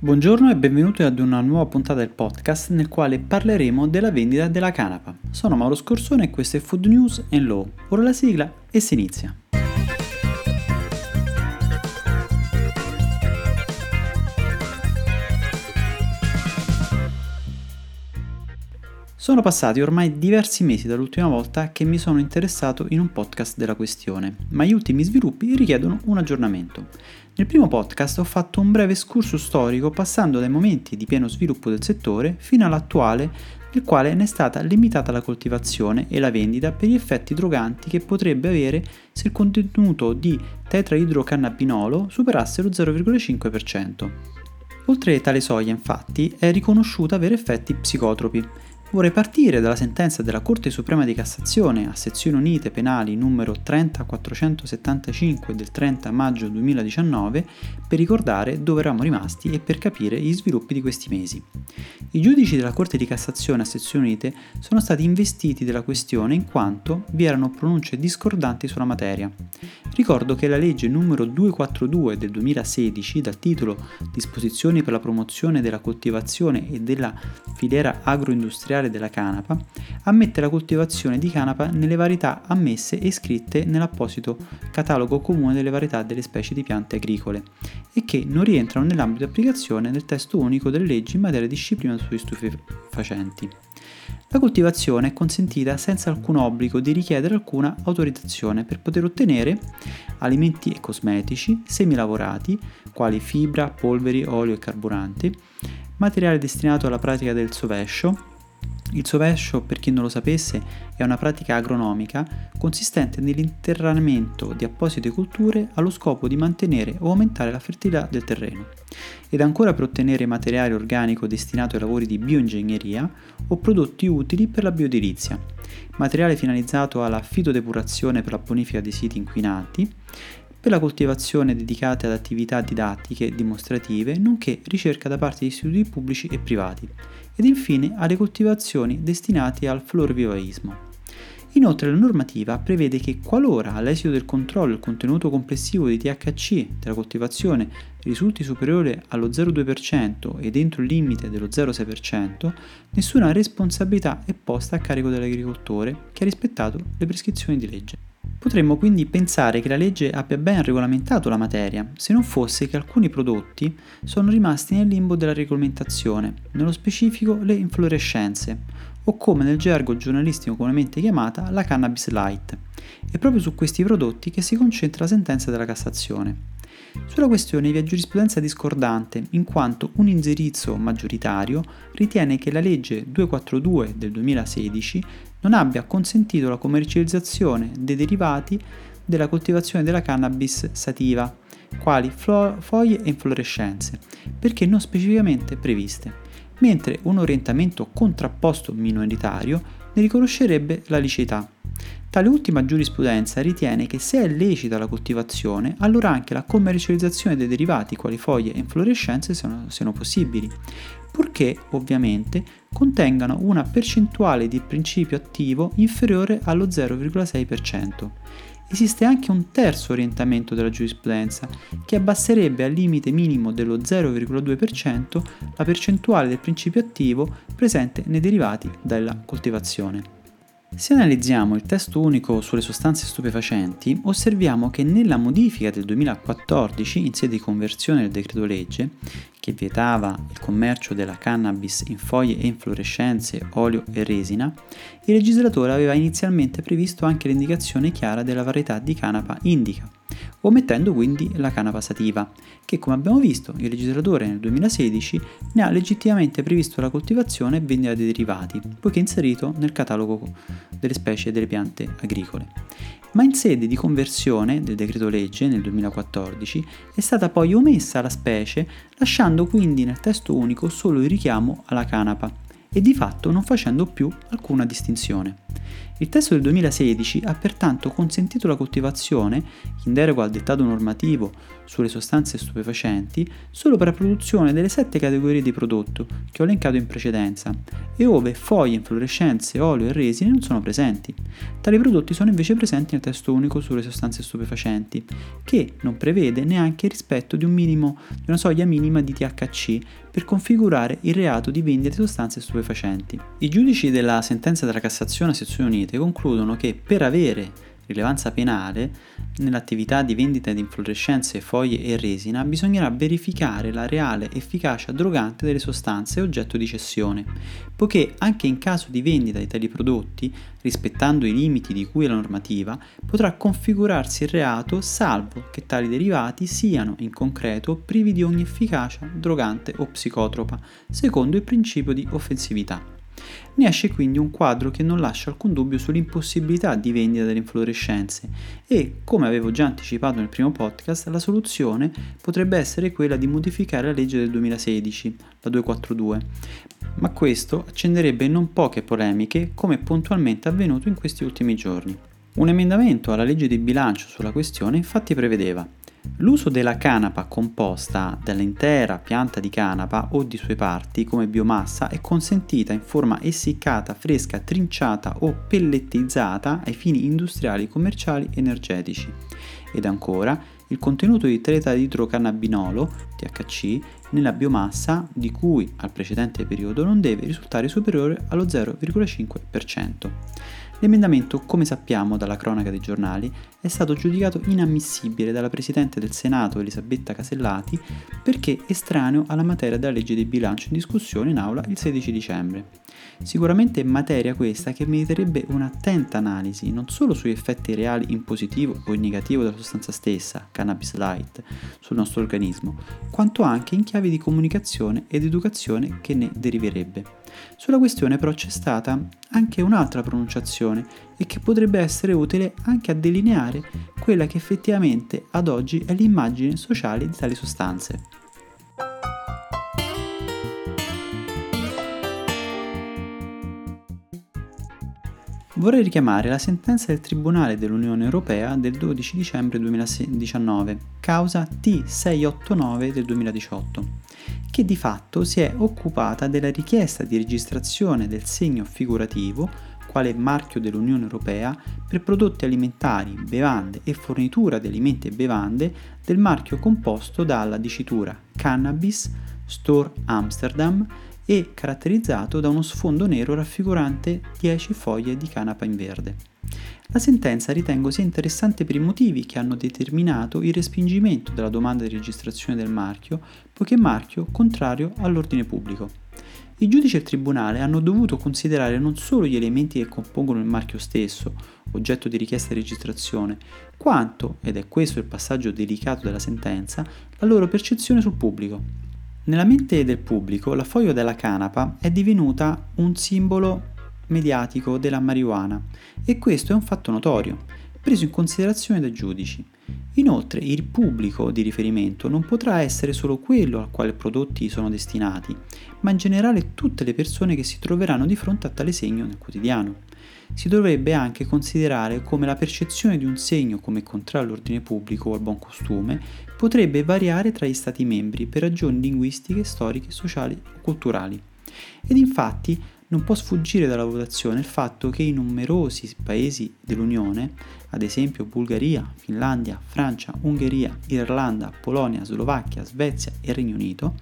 Buongiorno e benvenuti ad una nuova puntata del podcast nel quale parleremo della vendita della canapa. Sono Mauro Scorsone e questo è Food News and Law. Ora la sigla e si inizia. Sono passati ormai diversi mesi dall'ultima volta che mi sono interessato in un podcast della questione, ma gli ultimi sviluppi richiedono un aggiornamento. Nel primo podcast ho fatto un breve excursus storico passando dai momenti di pieno sviluppo del settore fino all'attuale nel quale ne è stata limitata la coltivazione e la vendita per gli effetti droganti che potrebbe avere se il contenuto di tetraidrocannabinolo superasse lo 0,5%. Oltre tale soglia, infatti, è riconosciuta avere effetti psicotropi, Vorrei partire dalla sentenza della Corte Suprema di Cassazione a sezioni unite penali numero 30475 del 30 maggio 2019 per ricordare dove eravamo rimasti e per capire gli sviluppi di questi mesi. I giudici della Corte di Cassazione a sezioni unite sono stati investiti della questione in quanto vi erano pronunce discordanti sulla materia. Ricordo che la legge numero 242 del 2016 dal titolo Disposizioni per la promozione della coltivazione e della filiera agroindustriale industriale della canapa, ammette la coltivazione di canapa nelle varietà ammesse e iscritte nell'apposito catalogo comune delle varietà delle specie di piante agricole e che non rientrano nell'ambito di applicazione del testo unico delle leggi in materia di disciplina sugli stupefacenti. La coltivazione è consentita senza alcun obbligo di richiedere alcuna autorizzazione per poter ottenere alimenti e cosmetici, semilavorati, quali fibra, polveri, olio e carburanti, materiale destinato alla pratica del sovescio, il sovescio, per chi non lo sapesse, è una pratica agronomica consistente nell'interramento di apposite colture allo scopo di mantenere o aumentare la fertilità del terreno, ed ancora per ottenere materiale organico destinato ai lavori di bioingegneria o prodotti utili per la bioedilizia, materiale finalizzato alla fitodepurazione per la bonifica dei siti inquinati, per la coltivazione dedicate ad attività didattiche dimostrative, nonché ricerca da parte di istituti pubblici e privati, ed infine alle coltivazioni destinate al florovivaismo. Inoltre la normativa prevede che qualora all'esito del controllo il contenuto complessivo di THC della coltivazione risulti superiore allo 0,2% ed entro il limite dello 0,6%, nessuna responsabilità è posta a carico dell'agricoltore che ha rispettato le prescrizioni di legge. Potremmo quindi pensare che la legge abbia ben regolamentato la materia, se non fosse che alcuni prodotti sono rimasti nel limbo della regolamentazione, nello specifico le inflorescenze, o come nel gergo giornalistico comunemente chiamata la cannabis light. È proprio su questi prodotti che si concentra la sentenza della Cassazione. Sulla questione vi è giurisprudenza discordante, in quanto un indirizzo maggioritario ritiene che la legge 242 del 2016 non abbia consentito la commercializzazione dei derivati della coltivazione della cannabis sativa, quali flo- foglie e inflorescenze, perché non specificamente previste, mentre un orientamento contrapposto minoritario ne riconoscerebbe la liceità. Tale ultima giurisprudenza ritiene che se è lecita la coltivazione, allora anche la commercializzazione dei derivati quali foglie e inflorescenze siano, siano possibili, purché ovviamente contengano una percentuale di principio attivo inferiore allo 0,6%. Esiste anche un terzo orientamento della giurisprudenza che abbasserebbe al limite minimo dello 0,2% la percentuale del principio attivo presente nei derivati della coltivazione. Se analizziamo il testo unico sulle sostanze stupefacenti, osserviamo che nella modifica del 2014 in sede di conversione del decreto legge, che vietava il commercio della cannabis in foglie e inflorescenze, olio e resina, il legislatore aveva inizialmente previsto anche l'indicazione chiara della varietà di canapa indica, omettendo quindi la canapa sativa, che come abbiamo visto il legislatore nel 2016 ne ha legittimamente previsto la coltivazione e vendita dei derivati, poiché inserito nel catalogo delle specie delle piante agricole. Ma in sede di conversione del decreto legge nel 2014 è stata poi omessa la specie, lasciando quindi nel testo unico solo il richiamo alla canapa e di fatto non facendo più alcuna distinzione. Il testo del 2016 ha pertanto consentito la coltivazione, in deroga al dettato normativo sulle sostanze stupefacenti, solo per la produzione delle sette categorie di prodotto che ho elencato in precedenza e ove foglie, inflorescenze, olio e resine non sono presenti. Tali prodotti sono invece presenti nel testo unico sulle sostanze stupefacenti, che non prevede neanche il rispetto di, un minimo, di una soglia minima di THC per configurare il reato di vendita di sostanze stupefacenti. I giudici della sentenza della Cassazione sezioni unite concludono che per avere rilevanza penale, nell'attività di vendita di inflorescenze, foglie e resina bisognerà verificare la reale efficacia drogante delle sostanze oggetto di cessione, poiché anche in caso di vendita di tali prodotti, rispettando i limiti di cui è la normativa, potrà configurarsi il reato salvo che tali derivati siano in concreto privi di ogni efficacia drogante o psicotropa, secondo il principio di offensività. Ne esce quindi un quadro che non lascia alcun dubbio sull'impossibilità di vendita delle inflorescenze e, come avevo già anticipato nel primo podcast, la soluzione potrebbe essere quella di modificare la legge del 2016, la 242, ma questo accenderebbe non poche polemiche come puntualmente avvenuto in questi ultimi giorni. Un emendamento alla legge di bilancio sulla questione infatti prevedeva L'uso della canapa composta dall'intera pianta di canapa o di sue parti come biomassa è consentita in forma essiccata, fresca, trinciata o pellettizzata ai fini industriali, commerciali energetici. Ed ancora, il contenuto di tetraidrocannabinolo, THC, nella biomassa di cui al precedente periodo non deve risultare superiore allo 0,5%. L'emendamento, come sappiamo dalla cronaca dei giornali, è stato giudicato inammissibile dalla Presidente del Senato Elisabetta Casellati perché estraneo alla materia della legge di bilancio in discussione in aula il 16 dicembre. Sicuramente materia questa che meriterebbe un'attenta analisi non solo sugli effetti reali in positivo o in negativo della sostanza stessa, cannabis light, sul nostro organismo, quanto anche in chiave di comunicazione ed educazione che ne deriverebbe. Sulla questione però c'è stata anche un'altra pronunciazione e che potrebbe essere utile anche a delineare quella che effettivamente ad oggi è l'immagine sociale di tali sostanze. Vorrei richiamare la sentenza del Tribunale dell'Unione Europea del 12 dicembre 2019, causa T689 del 2018, che di fatto si è occupata della richiesta di registrazione del segno figurativo quale marchio dell'Unione Europea per prodotti alimentari, bevande e fornitura di alimenti e bevande del marchio composto dalla dicitura Cannabis Store Amsterdam e caratterizzato da uno sfondo nero raffigurante 10 foglie di canapa in verde. La sentenza ritengo sia interessante per i motivi che hanno determinato il respingimento della domanda di registrazione del marchio, poiché marchio contrario all'ordine pubblico. I giudici e il tribunale hanno dovuto considerare non solo gli elementi che compongono il marchio stesso, oggetto di richiesta di registrazione, quanto, ed è questo il passaggio delicato della sentenza, la loro percezione sul pubblico. Nella mente del pubblico la foglia della canapa è divenuta un simbolo mediatico della marijuana e questo è un fatto notorio, preso in considerazione dai giudici. Inoltre il pubblico di riferimento non potrà essere solo quello al quale i prodotti sono destinati, ma in generale tutte le persone che si troveranno di fronte a tale segno nel quotidiano si dovrebbe anche considerare come la percezione di un segno come contrario all'ordine pubblico o al buon costume potrebbe variare tra gli Stati membri per ragioni linguistiche, storiche, sociali o culturali. Ed infatti non può sfuggire dalla votazione il fatto che in numerosi paesi dell'Unione, ad esempio Bulgaria, Finlandia, Francia, Ungheria, Irlanda, Polonia, Slovacchia, Svezia e Regno Unito,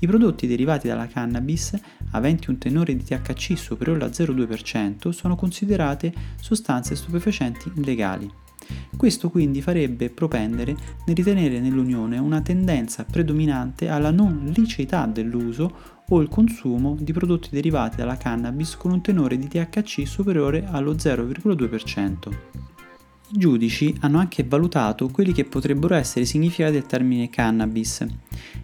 i prodotti derivati dalla cannabis, aventi un tenore di THC superiore al 0,2%, sono considerate sostanze stupefacenti illegali. Questo quindi farebbe propendere nel ritenere nell'Unione una tendenza predominante alla non liceità dell'uso o il consumo di prodotti derivati dalla cannabis con un tenore di THC superiore allo 0,2%. I giudici hanno anche valutato quelli che potrebbero essere i significati del termine cannabis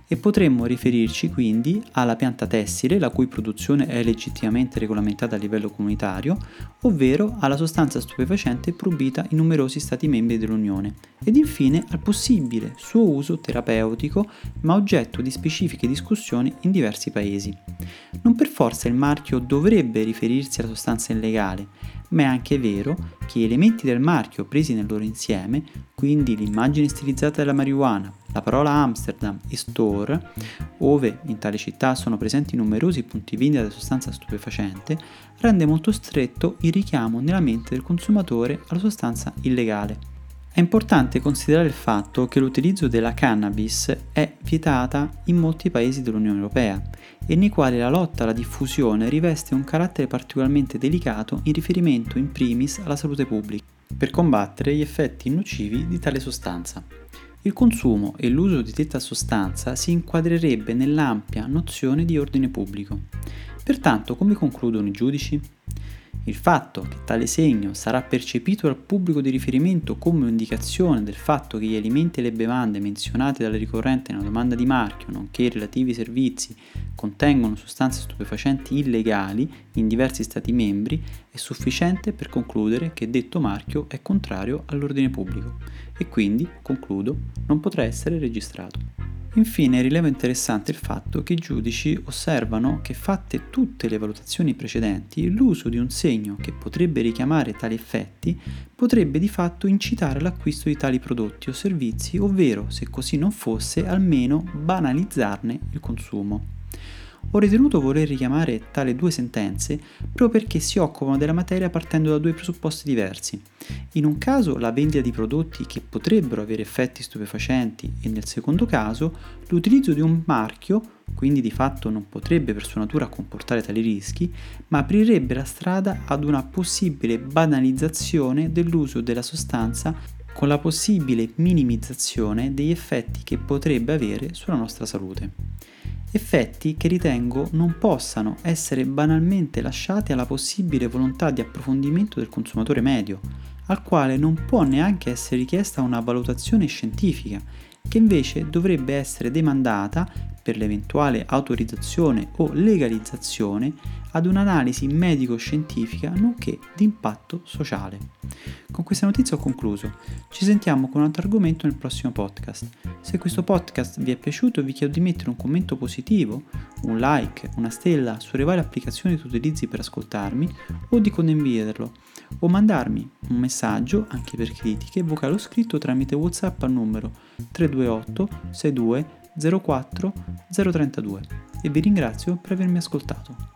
e potremmo riferirci quindi alla pianta tessile, la cui produzione è legittimamente regolamentata a livello comunitario, ovvero alla sostanza stupefacente proibita in numerosi Stati membri dell'Unione, ed infine al possibile suo uso terapeutico, ma oggetto di specifiche discussioni in diversi paesi. Non per forza il marchio dovrebbe riferirsi alla sostanza illegale, ma è anche vero che gli elementi del marchio presi nel loro insieme, quindi l'immagine stilizzata della marijuana, la parola Amsterdam e store, ove in tale città sono presenti numerosi punti vendita della sostanza stupefacente, rende molto stretto il richiamo nella mente del consumatore alla sostanza illegale. È importante considerare il fatto che l'utilizzo della cannabis è vietata in molti paesi dell'Unione Europea e nei quali la lotta alla diffusione riveste un carattere particolarmente delicato in riferimento in primis alla salute pubblica, per combattere gli effetti nocivi di tale sostanza. Il consumo e l'uso di detta sostanza si inquadrerebbe nell'ampia nozione di ordine pubblico. Pertanto, come concludono i giudici? Il fatto che tale segno sarà percepito dal pubblico di riferimento come indicazione del fatto che gli alimenti e le bevande menzionate dalla ricorrente nella domanda di marchio, nonché i relativi servizi, contengono sostanze stupefacenti illegali in diversi Stati membri, è sufficiente per concludere che detto marchio è contrario all'ordine pubblico e quindi, concludo, non potrà essere registrato. Infine rileva interessante il fatto che i giudici osservano che fatte tutte le valutazioni precedenti, l'uso di un segno che potrebbe richiamare tali effetti potrebbe di fatto incitare all'acquisto di tali prodotti o servizi, ovvero, se così non fosse, almeno banalizzarne il consumo. Ho ritenuto voler richiamare tale due sentenze proprio perché si occupano della materia partendo da due presupposti diversi. In un caso la vendita di prodotti che potrebbero avere effetti stupefacenti e nel secondo caso l'utilizzo di un marchio, quindi di fatto non potrebbe per sua natura comportare tali rischi, ma aprirebbe la strada ad una possibile banalizzazione dell'uso della sostanza con la possibile minimizzazione degli effetti che potrebbe avere sulla nostra salute effetti che ritengo non possano essere banalmente lasciati alla possibile volontà di approfondimento del consumatore medio, al quale non può neanche essere richiesta una valutazione scientifica, che invece dovrebbe essere demandata per l'eventuale autorizzazione o legalizzazione ad un'analisi medico-scientifica nonché di impatto sociale. Con questa notizia ho concluso. Ci sentiamo con un altro argomento nel prossimo podcast. Se questo podcast vi è piaciuto vi chiedo di mettere un commento positivo, un like, una stella sulle varie applicazioni che utilizzi per ascoltarmi o di condividerlo o mandarmi un messaggio anche per critiche vocale o scritto tramite WhatsApp al numero 328 62 04 032 e vi ringrazio per avermi ascoltato.